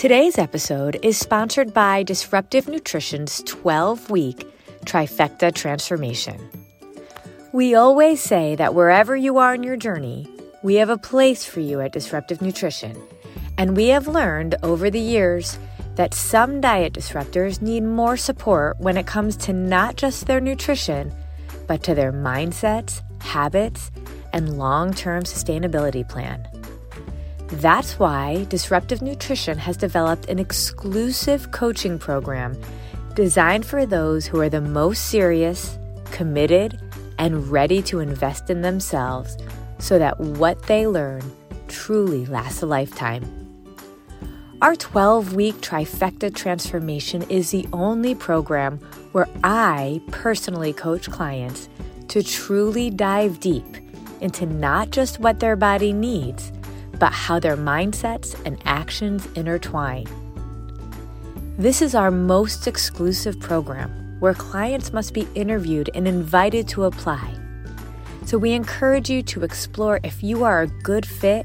Today's episode is sponsored by Disruptive Nutrition's 12 week trifecta transformation. We always say that wherever you are in your journey, we have a place for you at Disruptive Nutrition. And we have learned over the years that some diet disruptors need more support when it comes to not just their nutrition, but to their mindsets, habits, and long term sustainability plan. That's why Disruptive Nutrition has developed an exclusive coaching program designed for those who are the most serious, committed, and ready to invest in themselves so that what they learn truly lasts a lifetime. Our 12 week trifecta transformation is the only program where I personally coach clients to truly dive deep into not just what their body needs but how their mindsets and actions intertwine. This is our most exclusive program where clients must be interviewed and invited to apply. So we encourage you to explore if you are a good fit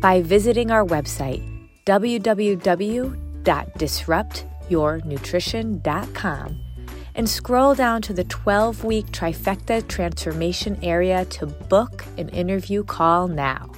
by visiting our website www.disruptivenutrition.com and scroll down to the 12 week trifecta transformation area to book an interview call now.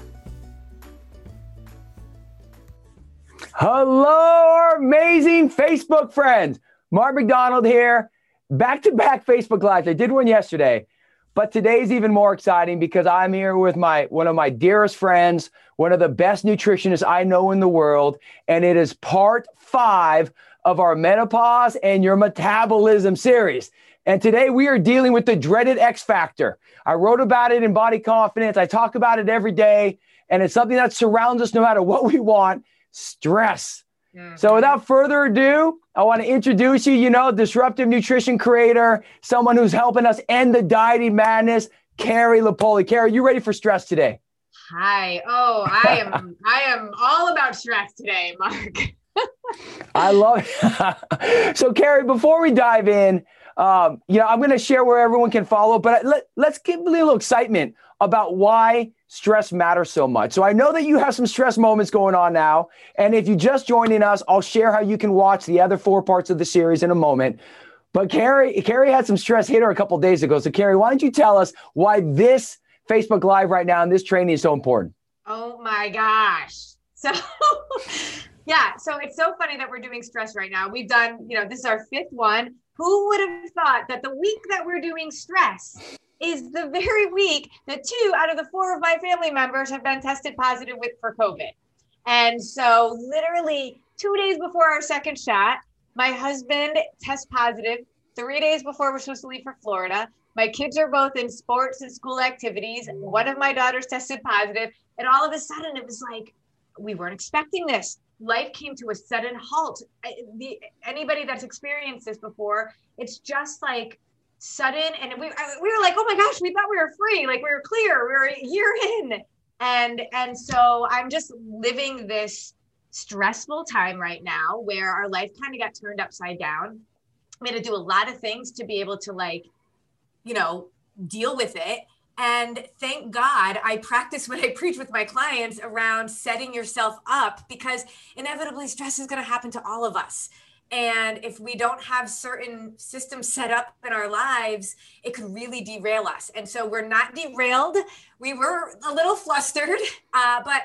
Hello, amazing Facebook friends. Mark McDonald here. Back to back Facebook Lives. I did one yesterday, but today's even more exciting because I'm here with my one of my dearest friends, one of the best nutritionists I know in the world, and it is part five of our menopause and your metabolism series. And today we are dealing with the dreaded X factor. I wrote about it in Body Confidence. I talk about it every day, and it's something that surrounds us no matter what we want stress. Mm-hmm. So, without further ado, I want to introduce you, you know, disruptive nutrition creator, someone who's helping us end the dieting madness, Carrie Lupoli. Carrie, you ready for stress today? Hi. Oh, I am I am all about stress today, Mark. I love it. so, Carrie, before we dive in, um, you know, I'm going to share where everyone can follow, but let, let's give a little excitement about why stress matters so much. So I know that you have some stress moments going on now. And if you just joining us, I'll share how you can watch the other four parts of the series in a moment. But Carrie, Carrie had some stress hit her a couple days ago. So Carrie, why don't you tell us why this Facebook Live right now and this training is so important? Oh my gosh. So yeah, so it's so funny that we're doing stress right now. We've done, you know, this is our fifth one. Who would have thought that the week that we're doing stress is the very week that two out of the four of my family members have been tested positive with for COVID. And so, literally two days before our second shot, my husband test positive. Three days before we're supposed to leave for Florida, my kids are both in sports and school activities. One of my daughters tested positive, and all of a sudden, it was like we weren't expecting this. Life came to a sudden halt. The, anybody that's experienced this before, it's just like sudden and we we were like oh my gosh we thought we were free like we were clear we were a year in. And and so i'm just living this stressful time right now where our life kind of got turned upside down. I had to do a lot of things to be able to like you know deal with it. And thank god i practice what i preach with my clients around setting yourself up because inevitably stress is going to happen to all of us and if we don't have certain systems set up in our lives, it could really derail us. And so we're not derailed. We were a little flustered, uh, but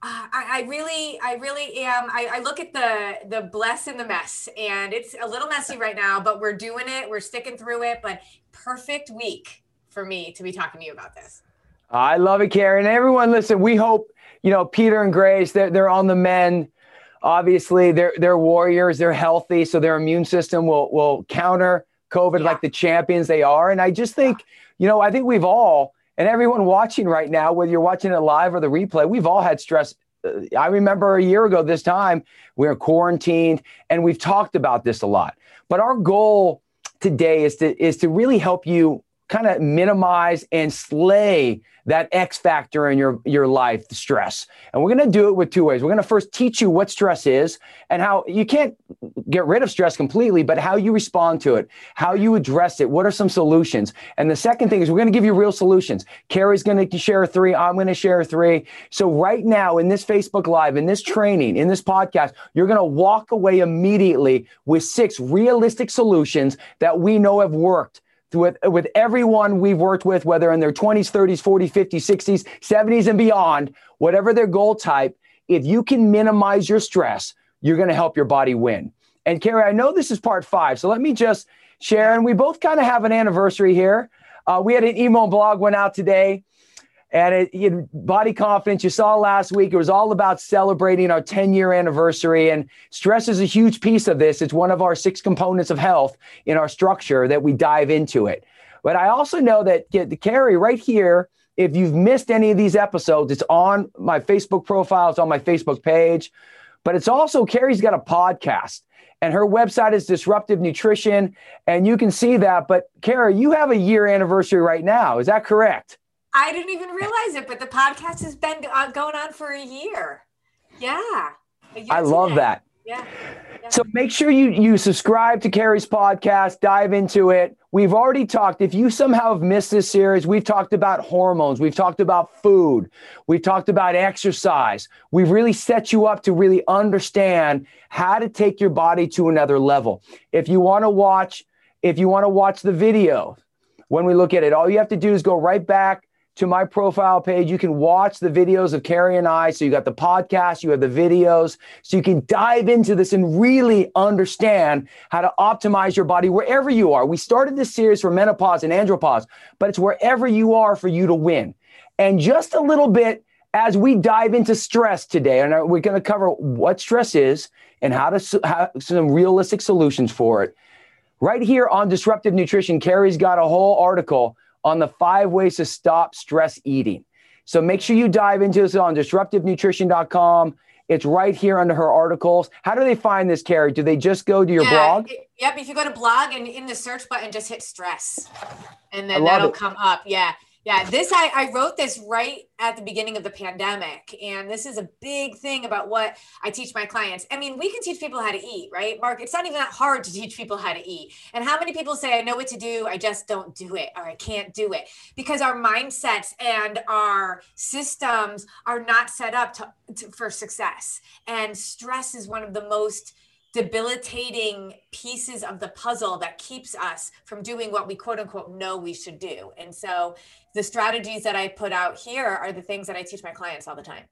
Uh, I, I, really, I really am. I, I, look at the the bless and the mess, and it's a little messy right now, but we're doing it. We're sticking through it. But perfect week for me to be talking to you about this. I love it, Carrie. Everyone, listen. We hope you know Peter and Grace. They're they're on the men. Obviously, they're they're warriors. They're healthy, so their immune system will will counter COVID yeah. like the champions they are. And I just think, you know, I think we've all and everyone watching right now, whether you're watching it live or the replay, we've all had stress. Uh, I remember a year ago this time, we were quarantined and we've talked about this a lot. But our goal today is to is to really help you kind of minimize and slay that X factor in your, your life, the stress. And we're going to do it with two ways. We're going to first teach you what stress is and how you can't get rid of stress completely, but how you respond to it, how you address it. What are some solutions? And the second thing is we're going to give you real solutions. Carrie's going to share three. I'm going to share three. So right now in this Facebook Live, in this training, in this podcast, you're going to walk away immediately with six realistic solutions that we know have worked with, with everyone we've worked with, whether in their 20s, 30s, 40s, 50s, 60s, 70s, and beyond, whatever their goal type, if you can minimize your stress, you're going to help your body win. And Carrie, I know this is part five, so let me just share. And we both kind of have an anniversary here. Uh, we had an email blog went out today and it, it, body confidence, you saw last week, it was all about celebrating our 10 year anniversary. And stress is a huge piece of this. It's one of our six components of health in our structure that we dive into it. But I also know that the Carrie right here, if you've missed any of these episodes, it's on my Facebook profile, it's on my Facebook page. But it's also Carrie's got a podcast and her website is Disruptive Nutrition. And you can see that. But Carrie, you have a year anniversary right now. Is that correct? I didn't even realize it, but the podcast has been uh, going on for a year. Yeah. A year I love today. that. Yeah. yeah. So make sure you you subscribe to Carrie's podcast, dive into it. We've already talked. If you somehow have missed this series, we've talked about hormones, we've talked about food, we've talked about exercise. We've really set you up to really understand how to take your body to another level. If you want to watch, if you want to watch the video, when we look at it, all you have to do is go right back to my profile page. You can watch the videos of Carrie and I. So you got the podcast, you have the videos. So you can dive into this and really understand how to optimize your body wherever you are. We started this series for menopause and andropause, but it's wherever you are for you to win. And just a little bit as we dive into stress today, and we're going to cover what stress is and how to have some realistic solutions for it. Right here on Disruptive Nutrition, Carrie's got a whole article on the five ways to stop stress eating. So make sure you dive into this on disruptivenutrition.com. It's right here under her articles. How do they find this, Carrie? Do they just go to your yeah, blog? It, yep. If you go to blog and in the search button, just hit stress and then that'll it. come up. Yeah. Yeah, this I, I wrote this right at the beginning of the pandemic. And this is a big thing about what I teach my clients. I mean, we can teach people how to eat, right? Mark, it's not even that hard to teach people how to eat. And how many people say, I know what to do, I just don't do it, or I can't do it? Because our mindsets and our systems are not set up to, to for success. And stress is one of the most debilitating pieces of the puzzle that keeps us from doing what we quote unquote know we should do. And so the strategies that I put out here are the things that I teach my clients all the time.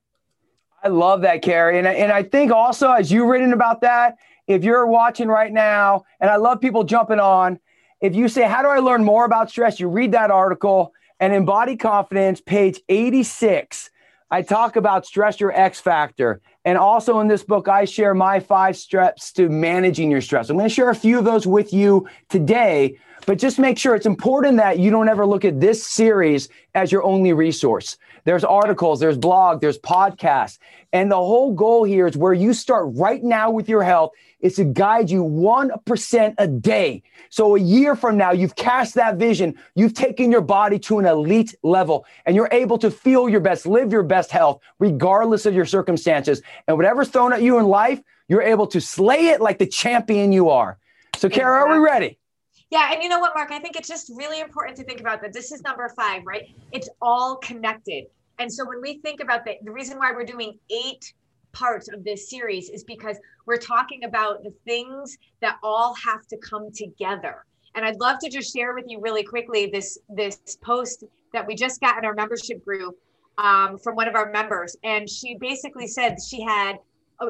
I love that, Carrie. And, and I think also, as you've written about that, if you're watching right now, and I love people jumping on, if you say, How do I learn more about stress? You read that article, and in Body Confidence, page 86, I talk about stress your X factor. And also in this book, I share my five steps to managing your stress. I'm going to share a few of those with you today, but just make sure it's important that you don't ever look at this series as your only resource. There's articles, there's blog, there's podcasts. And the whole goal here is where you start right now with your health is to guide you 1% a day. So a year from now, you've cast that vision. You've taken your body to an elite level and you're able to feel your best, live your best health, regardless of your circumstances. And whatever's thrown at you in life, you're able to slay it like the champion you are. So, Carrie, are we ready? Yeah, and you know what, Mark? I think it's just really important to think about that. This is number five, right? It's all connected. And so when we think about the, the reason why we're doing eight parts of this series is because we're talking about the things that all have to come together. And I'd love to just share with you really quickly this this post that we just got in our membership group um, from one of our members, and she basically said she had uh,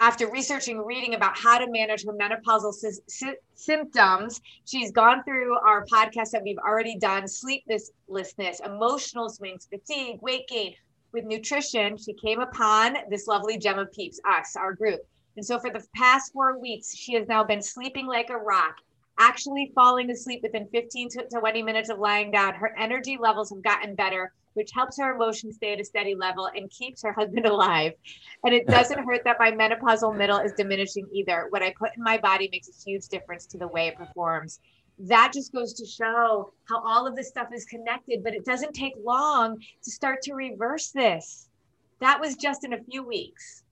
after researching reading about how to manage her menopausal sy- sy- symptoms she's gone through our podcast that we've already done sleeplessness emotional swings fatigue weight gain. With nutrition she came upon this lovely gem of peeps us our group. And so for the past four weeks she has now been sleeping like a rock actually falling asleep within 15 to 20 minutes of lying down. Her energy levels have gotten better which helps her emotions stay at a steady level and keeps her husband alive. And it doesn't hurt that my menopausal middle is diminishing either. What I put in my body makes a huge difference to the way it performs. That just goes to show how all of this stuff is connected, but it doesn't take long to start to reverse this. That was just in a few weeks.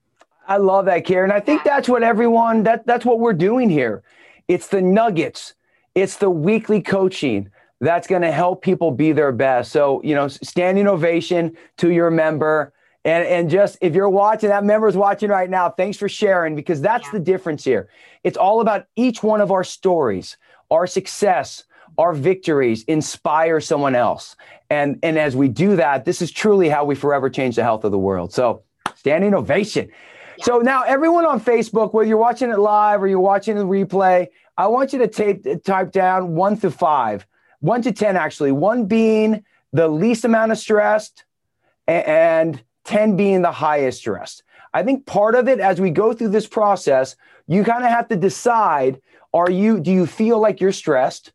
I love that, Carrie. I think that's what everyone that that's what we're doing here. It's the nuggets. It's the weekly coaching that's going to help people be their best. So, you know, standing ovation to your member. And, and just if you're watching, that member's watching right now, thanks for sharing because that's yeah. the difference here. It's all about each one of our stories, our success, our victories inspire someone else. And, and as we do that, this is truly how we forever change the health of the world. So, standing ovation. Yeah. So now everyone on Facebook, whether you're watching it live or you're watching the replay, I want you to tape, type down one through five one to 10, actually, one being the least amount of stressed and 10 being the highest stressed. I think part of it, as we go through this process, you kind of have to decide are you, do you feel like you're stressed?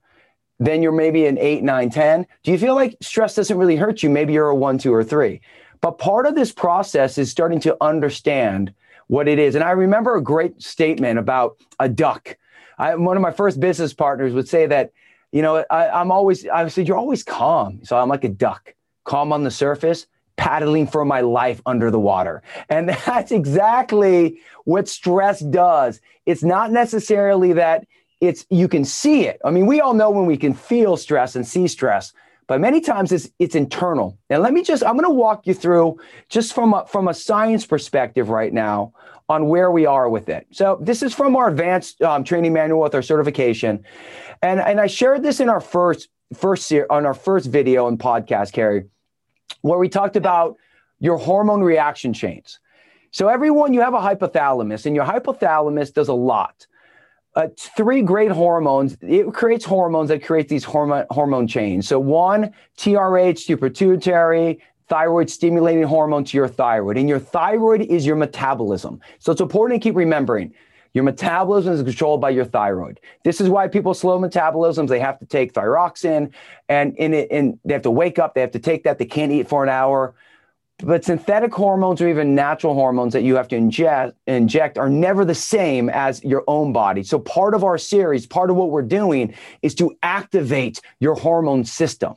Then you're maybe an eight, nine, 10. Do you feel like stress doesn't really hurt you? Maybe you're a one, two, or three. But part of this process is starting to understand what it is. And I remember a great statement about a duck. I, one of my first business partners would say that you know, I, am always, I said, you're always calm. So I'm like a duck, calm on the surface, paddling for my life under the water. And that's exactly what stress does. It's not necessarily that it's, you can see it. I mean, we all know when we can feel stress and see stress, but many times it's, it's internal. And let me just, I'm going to walk you through just from a, from a science perspective right now on where we are with it. So this is from our advanced um, training manual with our certification. And, and I shared this in our first first on our first video and podcast, Carrie, where we talked about your hormone reaction chains. So everyone, you have a hypothalamus, and your hypothalamus does a lot. Uh, three great hormones. It creates hormones that create these hormone hormone chains. So one, TRH, your pituitary, thyroid stimulating hormone to your thyroid, and your thyroid is your metabolism. So it's important to keep remembering your metabolism is controlled by your thyroid. This is why people slow metabolisms. They have to take thyroxine, and in it, and they have to wake up. They have to take that. They can't eat for an hour. But synthetic hormones or even natural hormones that you have to ingest, inject are never the same as your own body. So part of our series, part of what we're doing is to activate your hormone system.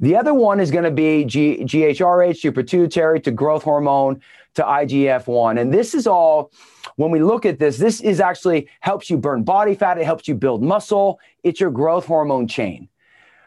The other one is going to be G- GHRH, your pituitary to growth hormone to IGF 1. And this is all, when we look at this, this is actually helps you burn body fat, it helps you build muscle, it's your growth hormone chain.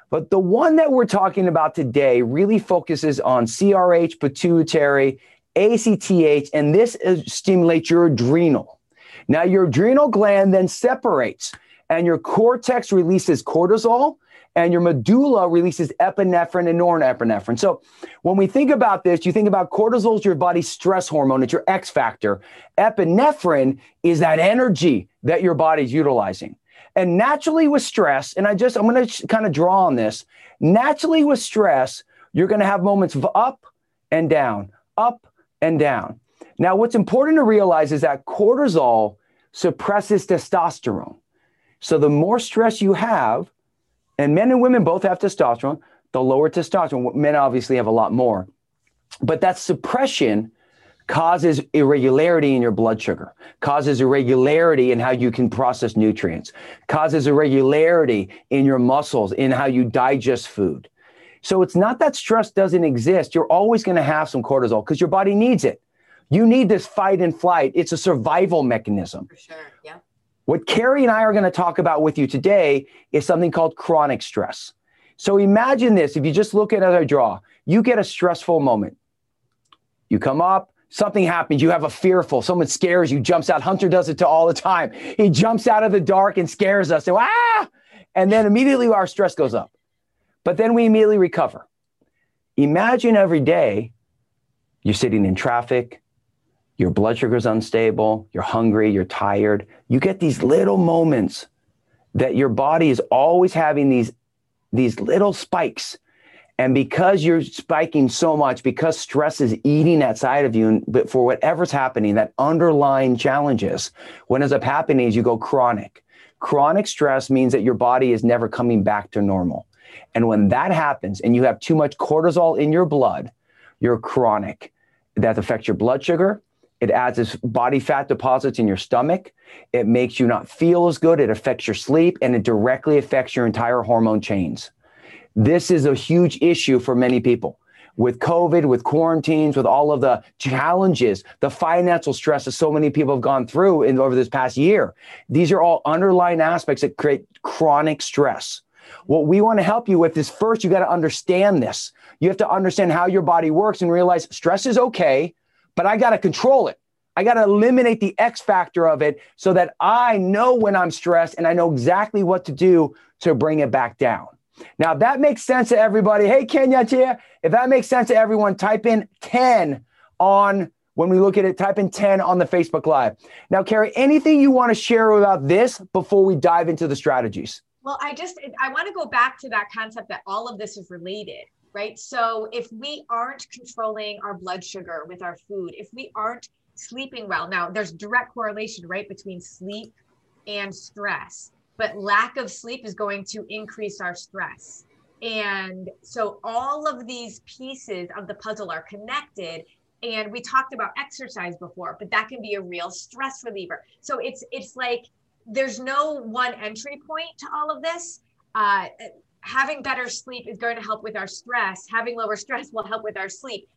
But the one that we're talking about today really focuses on CRH, pituitary, ACTH, and this is, stimulates your adrenal. Now, your adrenal gland then separates, and your cortex releases cortisol, and your medulla releases epinephrine and norepinephrine. So when we think about this, you think about cortisol is your body's stress hormone, it's your X factor. Epinephrine is that energy that your body's utilizing. And naturally with stress, and I just, I'm going to kind of draw on this. Naturally with stress, you're going to have moments of up and down, up and down. Now, what's important to realize is that cortisol suppresses testosterone. So the more stress you have, and men and women both have testosterone. The lower testosterone, men obviously have a lot more. But that suppression causes irregularity in your blood sugar, causes irregularity in how you can process nutrients, causes irregularity in your muscles, in how you digest food. So it's not that stress doesn't exist. You're always going to have some cortisol because your body needs it. You need this fight and flight. It's a survival mechanism. For sure. Yeah. What Carrie and I are going to talk about with you today is something called chronic stress. So imagine this if you just look at our draw, you get a stressful moment. You come up, something happens, you have a fearful, someone scares you, jumps out. Hunter does it to all the time. He jumps out of the dark and scares us. So, ah! And then immediately our stress goes up. But then we immediately recover. Imagine every day you're sitting in traffic, your blood sugar is unstable, you're hungry, you're tired. You get these little moments that your body is always having these, these little spikes. And because you're spiking so much, because stress is eating that side of you, but for whatever's happening, that underlying challenges, what ends up happening is you go chronic. Chronic stress means that your body is never coming back to normal. And when that happens and you have too much cortisol in your blood, you're chronic. That affects your blood sugar. It adds this body fat deposits in your stomach. It makes you not feel as good. It affects your sleep and it directly affects your entire hormone chains. This is a huge issue for many people with COVID, with quarantines, with all of the challenges, the financial stress that so many people have gone through in over this past year. These are all underlying aspects that create chronic stress. What we want to help you with is first, you got to understand this. You have to understand how your body works and realize stress is okay, but I got to control it. I got to eliminate the X factor of it so that I know when I'm stressed and I know exactly what to do to bring it back down. Now, if that makes sense to everybody, hey, Kenya. If that makes sense to everyone, type in 10 on when we look at it, type in 10 on the Facebook Live. Now, Carrie, anything you want to share about this before we dive into the strategies? Well, I just I want to go back to that concept that all of this is related, right? So if we aren't controlling our blood sugar with our food, if we aren't sleeping well, now there's direct correlation, right, between sleep and stress. But lack of sleep is going to increase our stress. And so all of these pieces of the puzzle are connected and we talked about exercise before but that can be a real stress reliever so it's it's like there's no one entry point to all of this. Uh, having better sleep is going to help with our stress. Having lower stress will help with our sleep.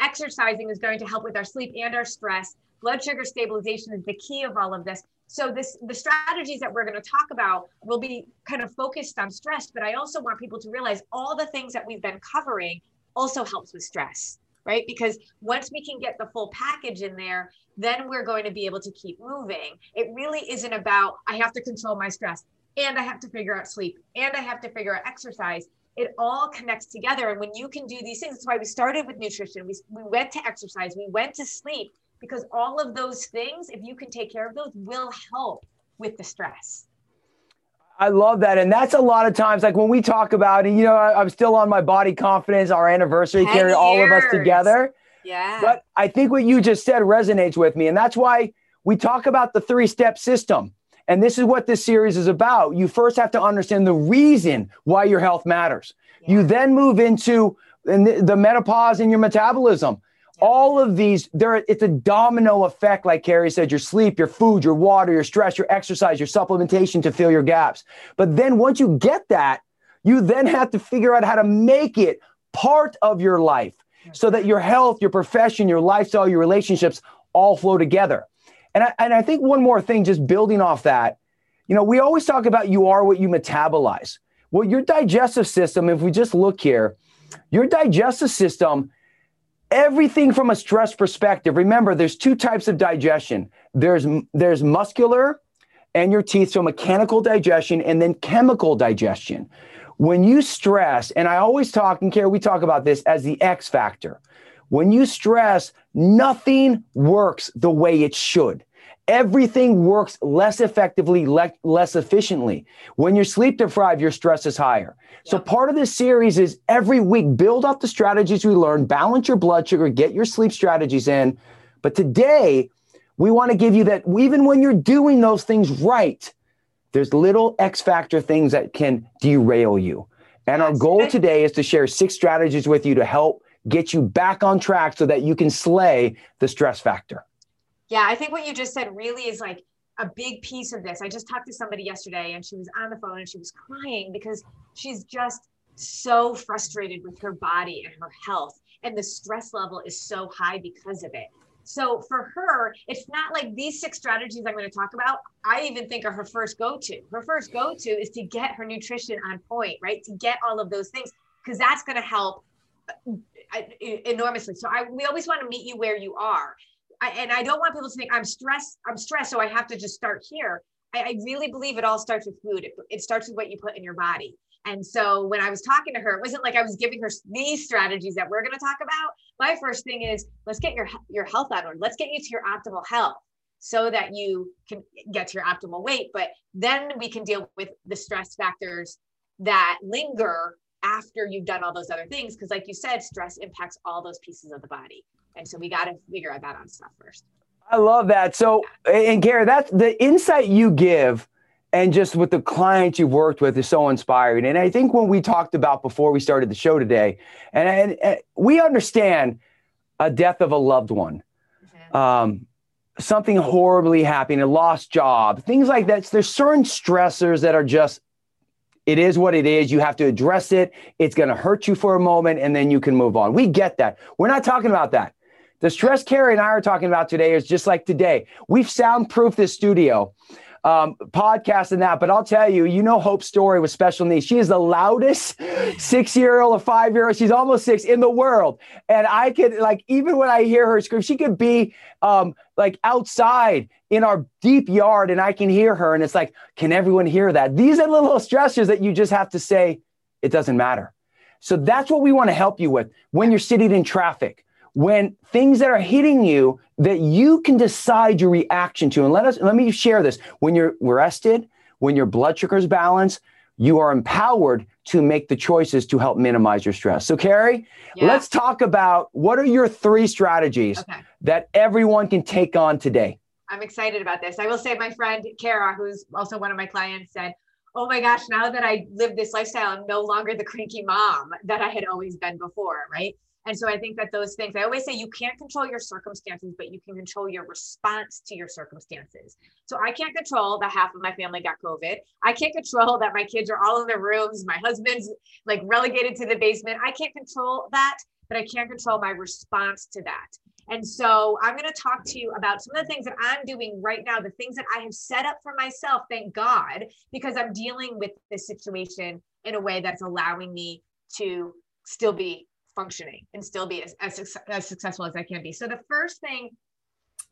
Exercising is going to help with our sleep and our stress. Blood sugar stabilization is the key of all of this. So this the strategies that we're going to talk about will be kind of focused on stress, but I also want people to realize all the things that we've been covering also helps with stress right? Because once we can get the full package in there, then we're going to be able to keep moving. It really isn't about, I have to control my stress and I have to figure out sleep and I have to figure out exercise. It all connects together. And when you can do these things, that's why we started with nutrition. We, we went to exercise, we went to sleep, because all of those things, if you can take care of those, will help with the stress. I love that. And that's a lot of times, like when we talk about, and you know, I, am still on my body confidence, our anniversary, carry all of us together. Yeah. But I think what you just said resonates with me. And that's why we talk about the three step system. And this is what this series is about. You first have to understand the reason why your health matters. Yeah. You then move into the, the menopause in your metabolism all of these there it's a domino effect like carrie said your sleep your food your water your stress your exercise your supplementation to fill your gaps. But then once you get that you then have to figure out how to make it part of your life so that your health your profession your lifestyle your relationships all flow together. And I, and I think one more thing just building off that you know we always talk about you are what you metabolize. Well your digestive system if we just look here your digestive system everything from a stress perspective. Remember, there's two types of digestion. There's there's muscular and your teeth, so mechanical digestion, and then chemical digestion. When you stress, and I always talk and care, we talk about this as the X factor. When you stress, nothing works the way it should. Everything works less effectively, le- less efficiently. When you're sleep deprived, your stress is higher. So part of this series is every week build up the strategies we learn, balance your blood sugar, get your sleep strategies in. But today, we want to give you that even when you're doing those things right, there's little X factor things that can derail you. And our goal today is to share six strategies with you to help get you back on track so that you can slay the stress factor. Yeah, I think what you just said really is like a big piece of this. I just talked to somebody yesterday and she was on the phone and she was crying because she's just so frustrated with her body and her health. And the stress level is so high because of it. So for her, it's not like these six strategies I'm going to talk about. I even think are her first go to. Her first go to is to get her nutrition on point, right? To get all of those things, because that's going to help uh, enormously. So I, we always want to meet you where you are. I, and I don't want people to think I'm stressed. I'm stressed, so I have to just start here. I, I really believe it all starts with food. It, it starts with what you put in your body. And so when I was talking to her, it wasn't like I was giving her these strategies that we're going to talk about. My first thing is let's get your your health on order. Let's get you to your optimal health so that you can get to your optimal weight. But then we can deal with the stress factors that linger after you've done all those other things. Because, like you said, stress impacts all those pieces of the body. And so we got to figure out that on stuff first. I love that. So, and Carrie, that's the insight you give and just with the clients you've worked with is so inspiring. And I think when we talked about before we started the show today, and, and, and we understand a death of a loved one, mm-hmm. um, something horribly happening, a lost job, things like that. There's certain stressors that are just, it is what it is. You have to address it. It's going to hurt you for a moment and then you can move on. We get that. We're not talking about that. The stress Carrie and I are talking about today is just like today. We've soundproofed this studio um, podcast and that. But I'll tell you, you know Hope's story with special needs. She is the loudest six year old or five year old. She's almost six in the world. And I could like even when I hear her scream, she could be um, like outside in our deep yard and I can hear her. And it's like, can everyone hear that? These are little stressors that you just have to say, it doesn't matter. So that's what we want to help you with when you're sitting in traffic when things that are hitting you that you can decide your reaction to. And let us let me share this. When you're rested, when your blood sugar is balanced, you are empowered to make the choices to help minimize your stress. So, Carrie, yeah. let's talk about what are your three strategies okay. that everyone can take on today. I'm excited about this. I will say, my friend Kara, who's also one of my clients, said, Oh my gosh, now that I live this lifestyle, I'm no longer the cranky mom that I had always been before, right? And so I think that those things, I always say you can't control your circumstances, but you can control your response to your circumstances. So I can't control that half of my family got COVID. I can't control that my kids are all in their rooms. My husband's like relegated to the basement. I can't control that, but I can't control my response to that. And so I'm going to talk to you about some of the things that I'm doing right now, the things that I have set up for myself, thank God, because I'm dealing with this situation in a way that's allowing me to still be functioning and still be as, as, as successful as I can be. So the first thing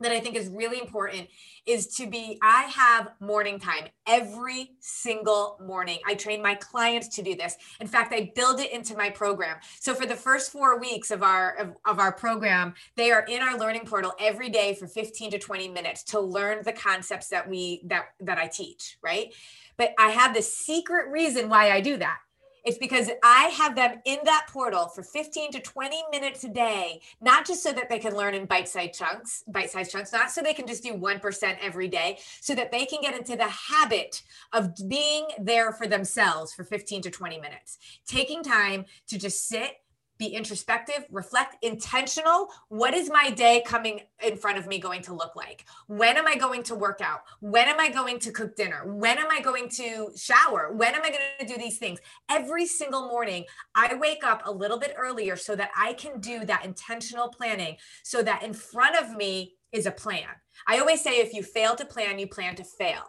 that I think is really important is to be I have morning time every single morning. I train my clients to do this. In fact, I build it into my program. So for the first 4 weeks of our of, of our program, they are in our learning portal every day for 15 to 20 minutes to learn the concepts that we that that I teach, right? But I have the secret reason why I do that it's because I have them in that portal for 15 to 20 minutes a day, not just so that they can learn in bite-sized chunks, bite-sized chunks, not so they can just do 1% every day, so that they can get into the habit of being there for themselves for 15 to 20 minutes. Taking time to just sit be introspective, reflect, intentional. What is my day coming in front of me going to look like? When am I going to work out? When am I going to cook dinner? When am I going to shower? When am I going to do these things? Every single morning, I wake up a little bit earlier so that I can do that intentional planning so that in front of me is a plan. I always say if you fail to plan, you plan to fail.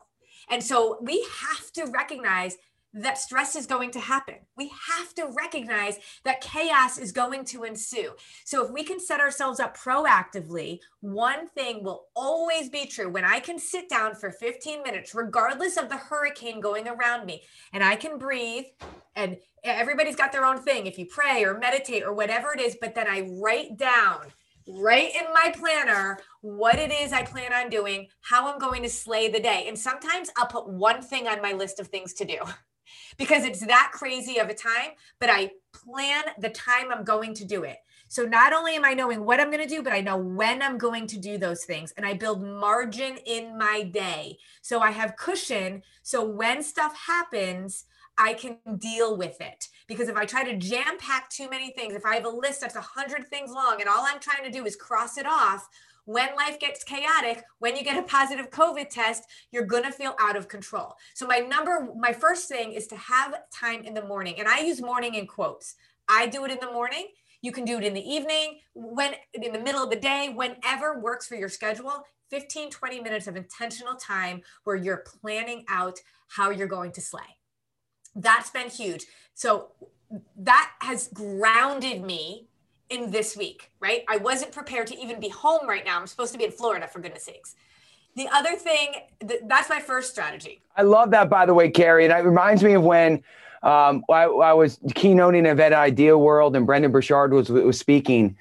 And so we have to recognize that stress is going to happen. We have to recognize that chaos is going to ensue. So, if we can set ourselves up proactively, one thing will always be true. When I can sit down for 15 minutes, regardless of the hurricane going around me, and I can breathe, and everybody's got their own thing if you pray or meditate or whatever it is, but then I write down right in my planner what it is I plan on doing, how I'm going to slay the day. And sometimes I'll put one thing on my list of things to do. because it's that crazy of a time, but I plan the time I'm going to do it. So not only am I knowing what I'm going to do, but I know when I'm going to do those things and I build margin in my day. So I have cushion. So when stuff happens, I can deal with it. Because if I try to jam pack too many things, if I have a list that's 100 things long and all I'm trying to do is cross it off, when life gets chaotic, when you get a positive COVID test, you're going to feel out of control. So, my number, my first thing is to have time in the morning. And I use morning in quotes. I do it in the morning. You can do it in the evening, when in the middle of the day, whenever works for your schedule. 15, 20 minutes of intentional time where you're planning out how you're going to slay. That's been huge. So, that has grounded me in this week, right? I wasn't prepared to even be home right now. I'm supposed to be in Florida for goodness sakes. The other thing, th- that's my first strategy. I love that, by the way, Carrie. And it reminds me of when um, I, I, was keynoting at Idea World and Brendon Burchard was, was speaking.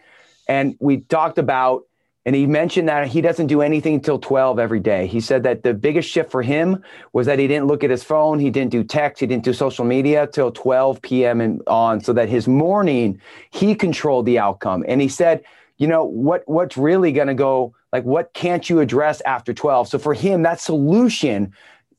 And we talked about, and he mentioned that he doesn't do anything until 12 every day. He said that the biggest shift for him was that he didn't look at his phone, he didn't do text, he didn't do social media till 12 p.m. and on, so that his morning he controlled the outcome. And he said, you know what what's really going to go like what can't you address after 12 so for him that solution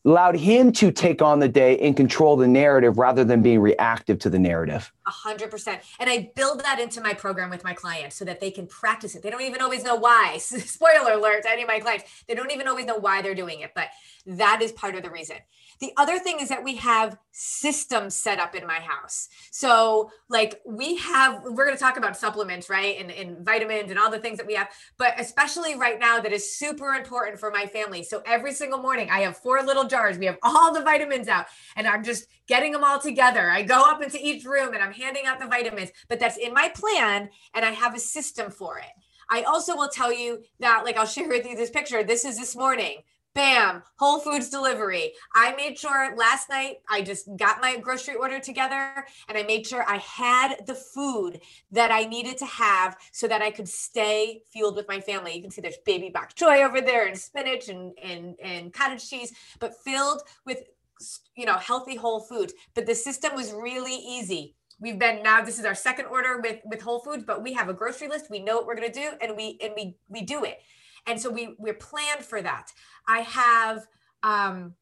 allowed him to take on the day and control the narrative rather than being reactive to the narrative. A hundred percent. And I build that into my program with my clients so that they can practice it. They don't even always know why. Spoiler alert to any of my clients. They don't even always know why they're doing it, but that is part of the reason. The other thing is that we have systems set up in my house. So, like, we have, we're going to talk about supplements, right? And, and vitamins and all the things that we have, but especially right now, that is super important for my family. So, every single morning, I have four little jars. We have all the vitamins out, and I'm just getting them all together. I go up into each room and I'm handing out the vitamins, but that's in my plan, and I have a system for it. I also will tell you that, like, I'll share with you this picture. This is this morning bam whole foods delivery. I made sure last night i just got my grocery order together and i made sure i had the food that i needed to have so that i could stay fueled with my family. You can see there's baby bok choy over there and spinach and and, and cottage cheese but filled with you know healthy whole foods. But the system was really easy. We've been now this is our second order with with whole foods but we have a grocery list. We know what we're going to do and we and we we do it and so we we're planned for that. I have um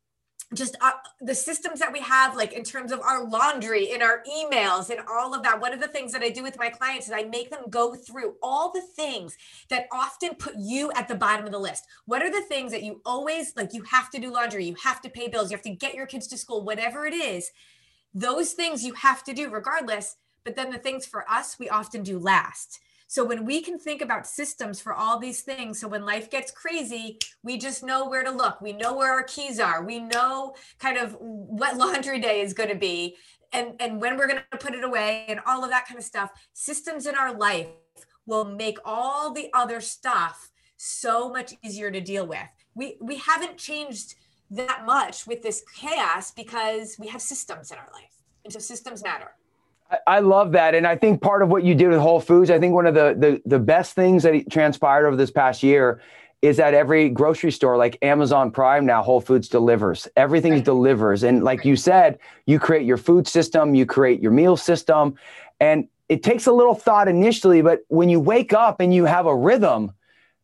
just uh, the systems that we have like in terms of our laundry in our emails and all of that one of the things that i do with my clients is i make them go through all the things that often put you at the bottom of the list. What are the things that you always like you have to do laundry you have to pay bills you have to get your kids to school whatever it is those things you have to do regardless but then the things for us we often do last so when we can think about systems for all these things, so when life gets crazy, we just know where to look. We know where our keys are. We know kind of what laundry day is going to be and, and when we're going to put it away and all of that kind of stuff. Systems in our life will make all the other stuff so much easier to deal with. We we haven't changed that much with this chaos because we have systems in our life. And so systems matter. I love that. And I think part of what you did with Whole Foods, I think one of the, the, the best things that transpired over this past year is that every grocery store, like Amazon Prime now, Whole Foods delivers. Everything right. delivers. And like right. you said, you create your food system, you create your meal system. And it takes a little thought initially, but when you wake up and you have a rhythm,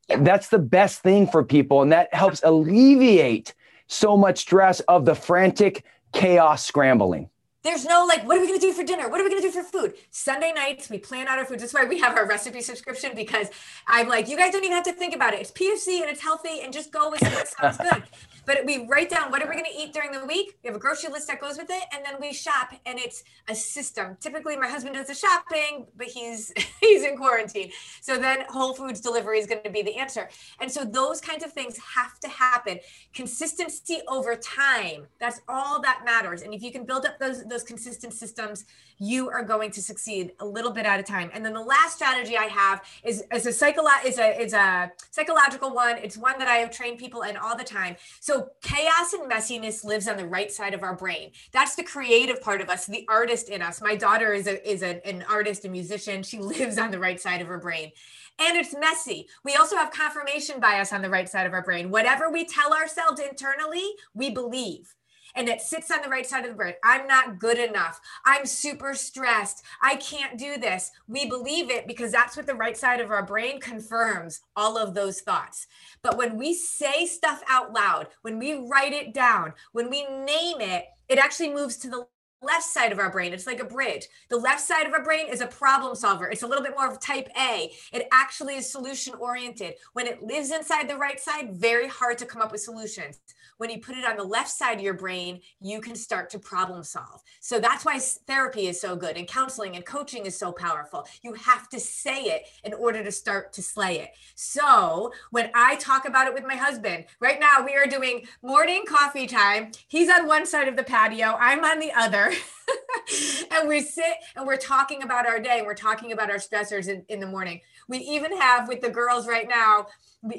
yeah. that's the best thing for people. And that helps alleviate so much stress of the frantic chaos scrambling. There's no like, what are we going to do for dinner? What are we going to do for food? Sunday nights, we plan out our food. That's why we have our recipe subscription because I'm like, you guys don't even have to think about it. It's PFC and it's healthy and just go with what sounds good. But we write down what are we going to eat during the week. We have a grocery list that goes with it, and then we shop, and it's a system. Typically, my husband does the shopping, but he's he's in quarantine. So then Whole Foods delivery is going to be the answer. And so those kinds of things have to happen. Consistency over time. That's all that matters. And if you can build up those those consistent systems, you are going to succeed a little bit at a time. And then the last strategy I have is, is a psycholo- is a is a psychological one. It's one that I have trained people in all the time. So chaos and messiness lives on the right side of our brain. That's the creative part of us, the artist in us. My daughter is a is a, an artist, a musician. She lives on the right side of her brain and it's messy. We also have confirmation bias on the right side of our brain. Whatever we tell ourselves internally, we believe and it sits on the right side of the brain. I'm not good enough. I'm super stressed. I can't do this. We believe it because that's what the right side of our brain confirms all of those thoughts. But when we say stuff out loud, when we write it down, when we name it, it actually moves to the left side of our brain. It's like a bridge. The left side of our brain is a problem solver. It's a little bit more of type A. It actually is solution oriented. When it lives inside the right side, very hard to come up with solutions when you put it on the left side of your brain, you can start to problem solve. So that's why therapy is so good and counseling and coaching is so powerful. You have to say it in order to start to slay it. So when I talk about it with my husband, right now we are doing morning coffee time. He's on one side of the patio, I'm on the other. and we sit and we're talking about our day and we're talking about our stressors in, in the morning. We even have with the girls right now,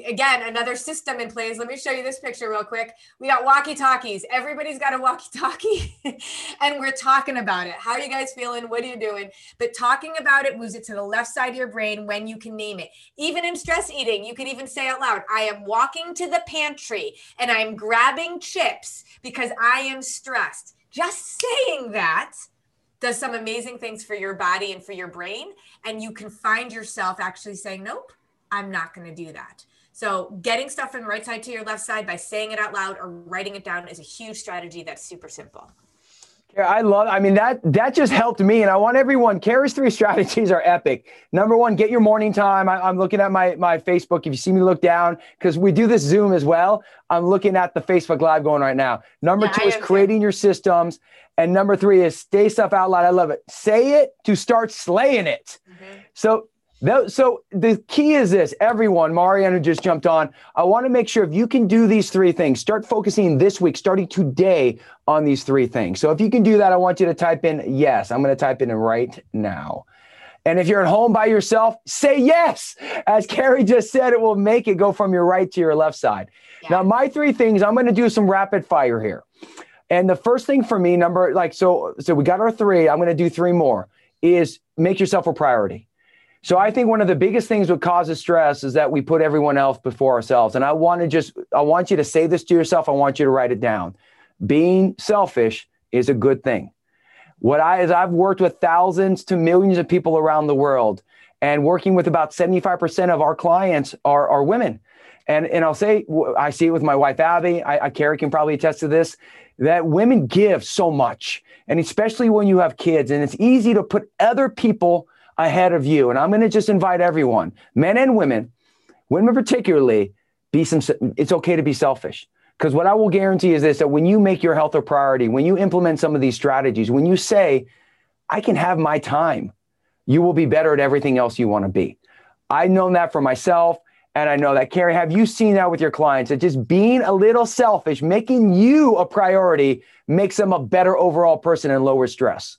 again, another system in place. Let me show you this picture real quick. We got walkie talkies. Everybody's got a walkie talkie and we're talking about it. How are you guys feeling? What are you doing? But talking about it moves it to the left side of your brain when you can name it. Even in stress eating, you can even say out loud, I am walking to the pantry and I'm grabbing chips because I am stressed. Just saying that does some amazing things for your body and for your brain. And you can find yourself actually saying, Nope, I'm not going to do that. So, getting stuff from the right side to your left side by saying it out loud or writing it down is a huge strategy that's super simple. Yeah, I love. I mean that that just helped me, and I want everyone. Carrie's three strategies are epic. Number one, get your morning time. I, am looking at my my Facebook. If you see me look down, because we do this Zoom as well. I'm looking at the Facebook Live going right now. Number yeah, two is creating too. your systems, and number three is stay stuff out loud. I love it. Say it to start slaying it. Mm-hmm. So so the key is this everyone, Mariana just jumped on. I want to make sure if you can do these three things, start focusing this week, starting today on these three things. So if you can do that, I want you to type in yes. I'm going to type in right now. And if you're at home by yourself, say yes. As Carrie just said, it will make it go from your right to your left side. Yeah. Now, my three things, I'm going to do some rapid fire here. And the first thing for me, number like, so, so we got our three, I'm going to do three more, is make yourself a priority. So I think one of the biggest things that causes stress is that we put everyone else before ourselves. And I want to just, I want you to say this to yourself. I want you to write it down. Being selfish is a good thing. What I, is I've worked with thousands to millions of people around the world and working with about 75% of our clients are, are women. And, and I'll say, I see it with my wife, Abby. I, I, Carrie can probably attest to this, that women give so much. And especially when you have kids and it's easy to put other people ahead of you. And I'm going to just invite everyone, men and women, women particularly, be some, it's okay to be selfish. Because what I will guarantee is this that when you make your health a priority, when you implement some of these strategies, when you say, I can have my time, you will be better at everything else you want to be. I've known that for myself. And I know that, Carrie, have you seen that with your clients? That just being a little selfish, making you a priority, makes them a better overall person and lower stress.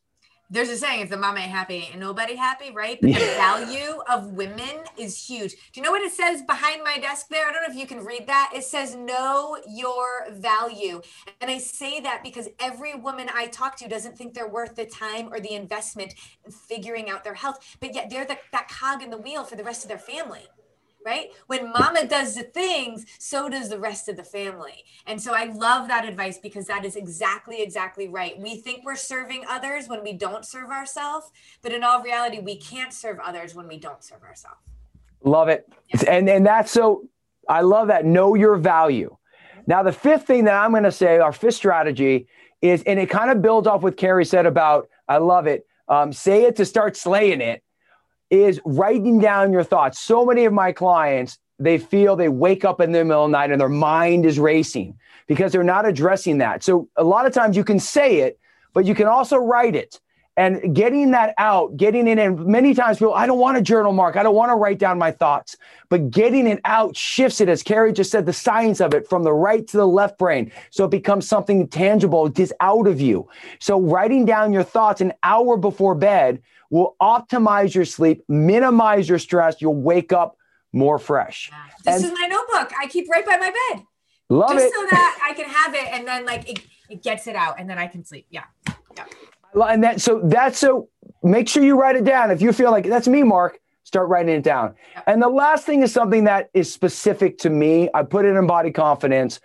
There's a saying if the mom ain't happy ain't nobody happy right? But the value of women is huge. Do you know what it says behind my desk there? I don't know if you can read that. It says know your value. And i say that because every woman i talk to doesn't think they're worth the time or the investment in figuring out their health but yet they're the, that cog in the wheel for the rest of their family right? When mama does the things, so does the rest of the family. And so I love that advice because that is exactly, exactly right. We think we're serving others when we don't serve ourselves, but in all reality, we can't serve others when we don't serve ourselves. Love it. Yeah. And, and that's so, I love that. Know your value. Now, the fifth thing that I'm going to say, our fifth strategy is, and it kind of builds off what Carrie said about, I love it. Um, say it to start slaying it is writing down your thoughts. So many of my clients, they feel they wake up in the middle of the night and their mind is racing because they're not addressing that. So a lot of times you can say it, but you can also write it. And getting that out, getting it in, many times people, I don't want to journal mark. I don't want to write down my thoughts. But getting it out shifts it, as Carrie just said, the science of it from the right to the left brain. So it becomes something tangible. It is out of you. So writing down your thoughts an hour before bed will optimize your sleep, minimize your stress. You'll wake up more fresh. This and, is my notebook. I keep right by my bed. Love just it. so that I can have it and then like it, it gets it out and then I can sleep. Yeah. Yeah. And that so that's so make sure you write it down. If you feel like that's me, Mark, start writing it down. Yeah. And the last thing is something that is specific to me. I put it in body confidence.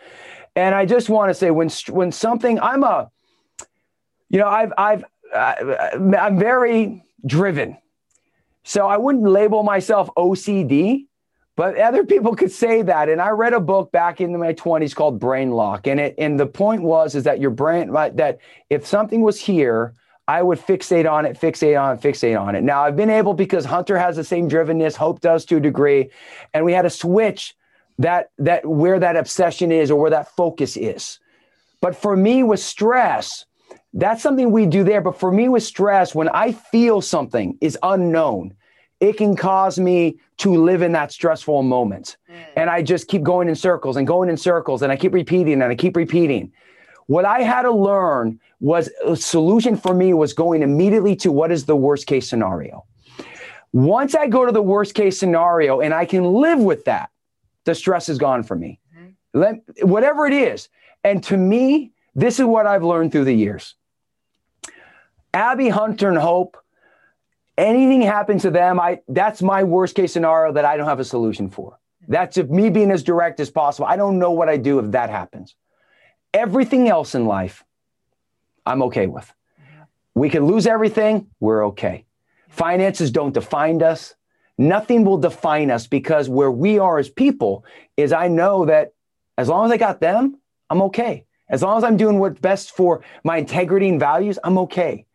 And I just want to say when when something I'm a you know, I've I've I'm very driven. So I wouldn't label myself OCD, but other people could say that. And I read a book back in my 20s called Brain Lock. And it and the point was is that your brain that if something was here, I would fixate on it, fixate on it, fixate on it. Now I've been able because Hunter has the same drivenness, Hope does to a degree, and we had to switch that that where that obsession is or where that focus is. But for me with stress, that's something we do there. But for me with stress, when I feel something is unknown, it can cause me to live in that stressful moment. Mm. And I just keep going in circles and going in circles and I keep repeating and I keep repeating. what I had to learn was a solution for me was going immediately to what is the worst case scenario. Once I go to the worst case scenario and I can live with that, the stress is gone for me. Mm-hmm. Let, whatever it is. And to me, this is what I've learned through the years. Abby, Hunter, and Hope, anything happens to them, I that's my worst case scenario that I don't have a solution for. That's if me being as direct as possible. I don't know what I do if that happens. Everything else in life, I'm okay with. We can lose everything, we're okay. Finances don't define us. Nothing will define us because where we are as people is I know that as long as I got them, I'm okay. As long as I'm doing what's best for my integrity and values, I'm okay.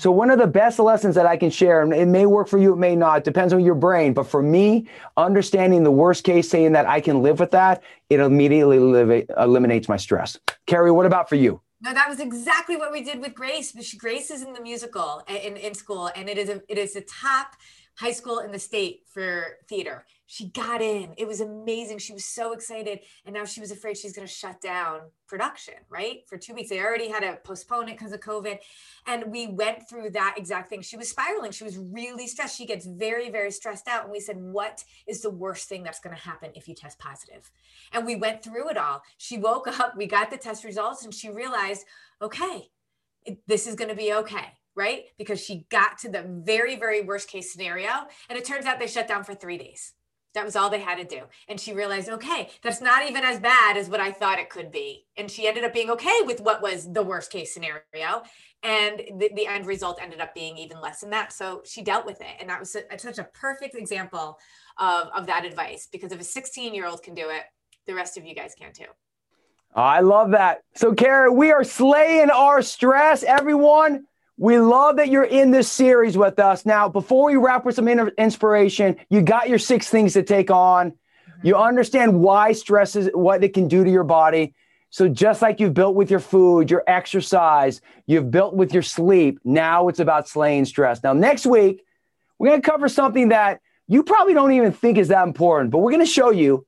So one of the best lessons that I can share, and it may work for you, it may not, depends on your brain. But for me, understanding the worst case, saying that I can live with that, it immediately eliminates my stress. Carrie, what about for you? No, that was exactly what we did with Grace. Grace is in the musical in, in school, and it is a it is a top high school in the state for theater she got in. It was amazing. She was so excited. And now she was afraid she's going to shut down production, right? For two weeks. They already had to postpone it because of COVID. And we went through that exact thing. She was spiraling. She was really stressed. She gets very, very stressed out. And we said, What is the worst thing that's going to happen if you test positive? And we went through it all. She woke up, we got the test results, and she realized, okay, this is going to be okay right? Because she got to the very, very worst case scenario. And it turns out they shut down for three days. That was all they had to do. And she realized, okay, that's not even as bad as what I thought it could be. And she ended up being okay with what was the worst case scenario. And the, the end result ended up being even less than that. So she dealt with it. And that was a, such a perfect example of, of that advice because if a 16 year old can do it, the rest of you guys can too. I love that. So, Kara, we are slaying our stress, everyone. We love that you're in this series with us. Now, before we wrap with some inspiration, you got your six things to take on. Mm-hmm. You understand why stress is what it can do to your body. So, just like you've built with your food, your exercise, you've built with your sleep, now it's about slaying stress. Now, next week, we're going to cover something that you probably don't even think is that important, but we're going to show you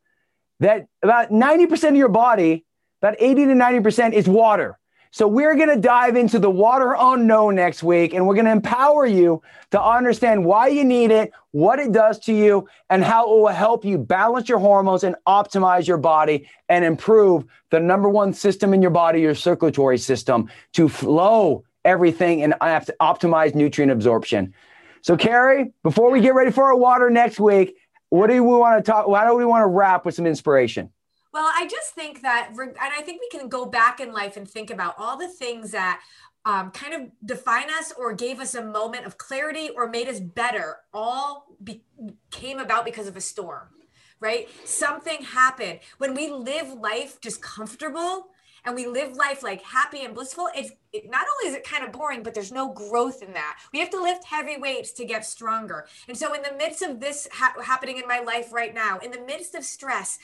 that about 90% of your body, about 80 to 90% is water. So we're going to dive into the water unknown next week, and we're going to empower you to understand why you need it, what it does to you, and how it will help you balance your hormones and optimize your body and improve the number one system in your body, your circulatory system, to flow everything and optimize nutrient absorption. So, Carrie, before we get ready for our water next week, what do we want to talk? Why do we want to wrap with some inspiration? Well, I just think that, and I think we can go back in life and think about all the things that um, kind of define us or gave us a moment of clarity or made us better, all be- came about because of a storm, right? Something happened. When we live life just comfortable, and we live life like happy and blissful, it's it, not only is it kind of boring, but there's no growth in that. We have to lift heavy weights to get stronger. And so, in the midst of this ha- happening in my life right now, in the midst of stress,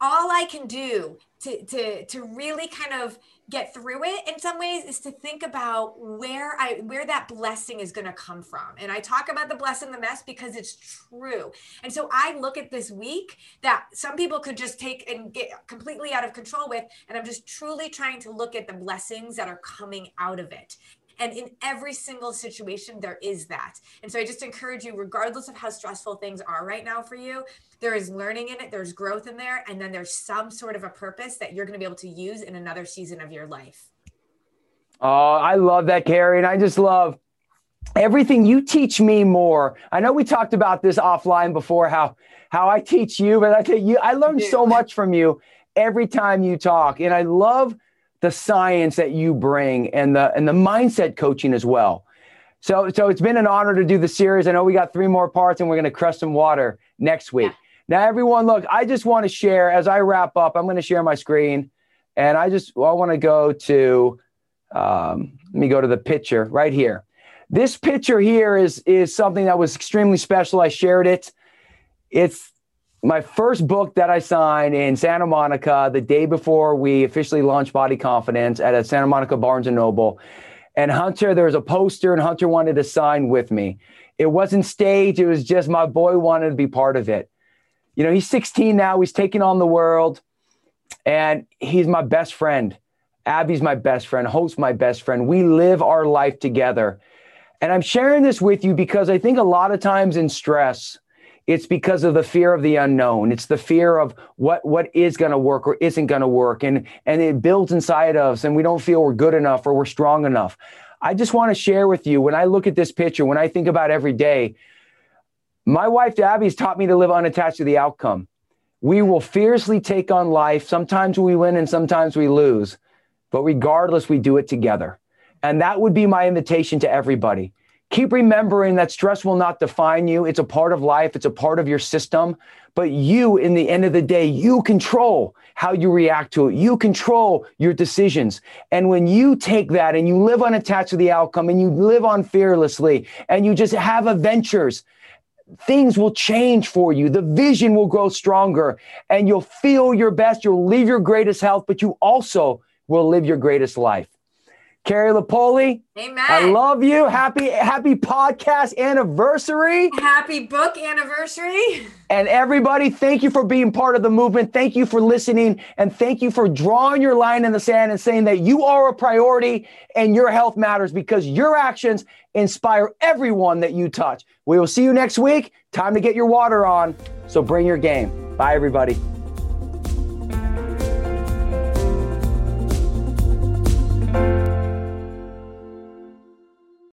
all I can do to to to really kind of get through it in some ways is to think about where I where that blessing is going to come from. And I talk about the blessing the mess because it's true. And so I look at this week that some people could just take and get completely out of control with and I'm just truly trying to look at the blessings that are coming out of it. And in every single situation, there is that. And so I just encourage you, regardless of how stressful things are right now for you, there is learning in it, there's growth in there, and then there's some sort of a purpose that you're going to be able to use in another season of your life. Oh, I love that, Carrie. And I just love everything you teach me more. I know we talked about this offline before, how how I teach you, but I tell you, I learn so much from you every time you talk. And I love the science that you bring and the and the mindset coaching as well. So so it's been an honor to do the series. I know we got three more parts and we're going to crush some water next week. Yeah. Now everyone look, I just want to share as I wrap up, I'm going to share my screen and I just I want to go to um, let me go to the picture right here. This picture here is is something that was extremely special. I shared it. It's my first book that I signed in Santa Monica the day before we officially launched Body Confidence at a Santa Monica Barnes and Noble. And Hunter, there was a poster, and Hunter wanted to sign with me. It wasn't staged, it was just my boy wanted to be part of it. You know, he's 16 now, he's taking on the world, and he's my best friend. Abby's my best friend. Hope's my best friend. We live our life together. And I'm sharing this with you because I think a lot of times in stress, it's because of the fear of the unknown. It's the fear of what what is going to work or isn't going to work, and and it builds inside of us, and we don't feel we're good enough or we're strong enough. I just want to share with you when I look at this picture, when I think about every day, my wife Abby's taught me to live unattached to the outcome. We will fiercely take on life. Sometimes we win and sometimes we lose, but regardless, we do it together. And that would be my invitation to everybody. Keep remembering that stress will not define you. It's a part of life, it's a part of your system. But you, in the end of the day, you control how you react to it. You control your decisions. And when you take that and you live unattached to the outcome and you live on fearlessly and you just have adventures, things will change for you. The vision will grow stronger and you'll feel your best. You'll live your greatest health, but you also will live your greatest life. Carrie Lupoli. Amen. I love you. Happy, happy podcast anniversary. Happy book anniversary. And everybody, thank you for being part of the movement. Thank you for listening. And thank you for drawing your line in the sand and saying that you are a priority and your health matters because your actions inspire everyone that you touch. We will see you next week. Time to get your water on. So bring your game. Bye, everybody.